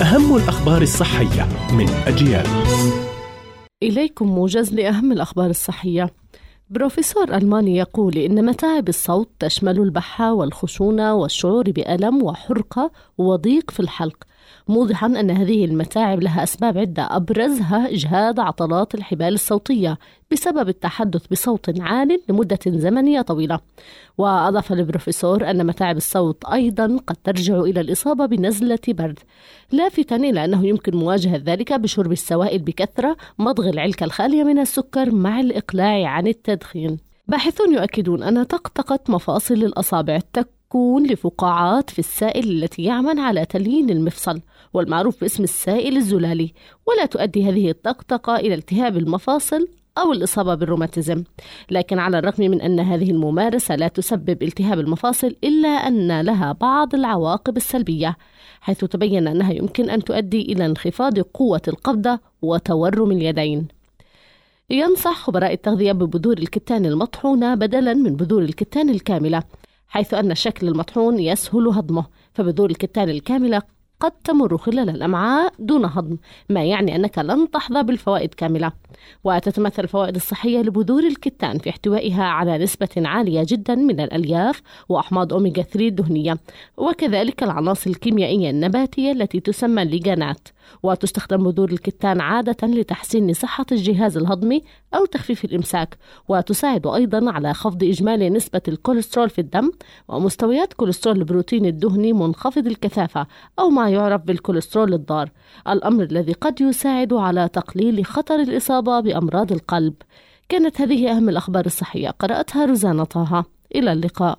أهم الأخبار الصحية من أجيال. إليكم موجز لأهم الأخبار الصحية. بروفيسور ألماني يقول إن متاعب الصوت تشمل البحة والخشونة والشعور بألم وحرقة وضيق في الحلق موضحا أن هذه المتاعب لها أسباب عدة. أبرزها إجهاد عضلات الحبال الصوتية بسبب التحدث بصوت عال لمدة زمنية طويلة. وأضاف البروفيسور أن متاعب الصوت أيضا قد ترجع إلى الإصابة بنزلة برد. لافتا إلى أنه يمكن مواجهة ذلك بشرب السوائل بكثرة مضغ العلكة الخالية من السكر مع الإقلاع عن التدخين. باحثون يؤكدون أن طقطقة مفاصل الأصابع. تكون لفقاعات في السائل التي يعمل على تليين المفصل والمعروف باسم السائل الزلالي. ولا تؤدي هذه الطقطقة إلى التهاب المفاصل أو الإصابة بالروماتيزم. لكن على الرغم من أن هذه الممارسة لا تسبب التهاب المفاصل إلا أن لها بعض العواقب السلبية حيث تبين أنها يمكن أن تؤدي إلى انخفاض قوة القبضة وتورم اليدين. ينصح خبراء التغذية ببذور الكتان المطحونة بدلا من بذور الكتان الكاملة. حيث أن الشكل المطحون يسهل هضمه فبذور الكتان الكاملة قد تمر خلال الأمعاء دون هضم ما يعني أنك لن تحظى بالفوائد كاملة. وتتمثل الفوائد الصحية لبذور الكتان في احتوائها على نسبة عالية جدا من الألياف وأحماض أوميغا 3 الدهنية وكذلك العناصر الكيميائية النباتية التي تسمى الليجنانات. وتستخدم بذور الكتان عادة لتحسين صحة الجهاز الهضمي أو تخفيف الإمساك وتساعد أيضا على خفض إجمالي نسبة الكوليسترول في الدم ومستويات كوليسترول البروتين الدهني منخفض الكثافة أو ما يعرف بالكوليسترول الضار. الأمر الذي قد يساعد على تقليل خطر الإصابة بأمراض القلب. كانت هذه أهم الأخبار الصحية. قرأتها روزانا طه. إلى اللقاء.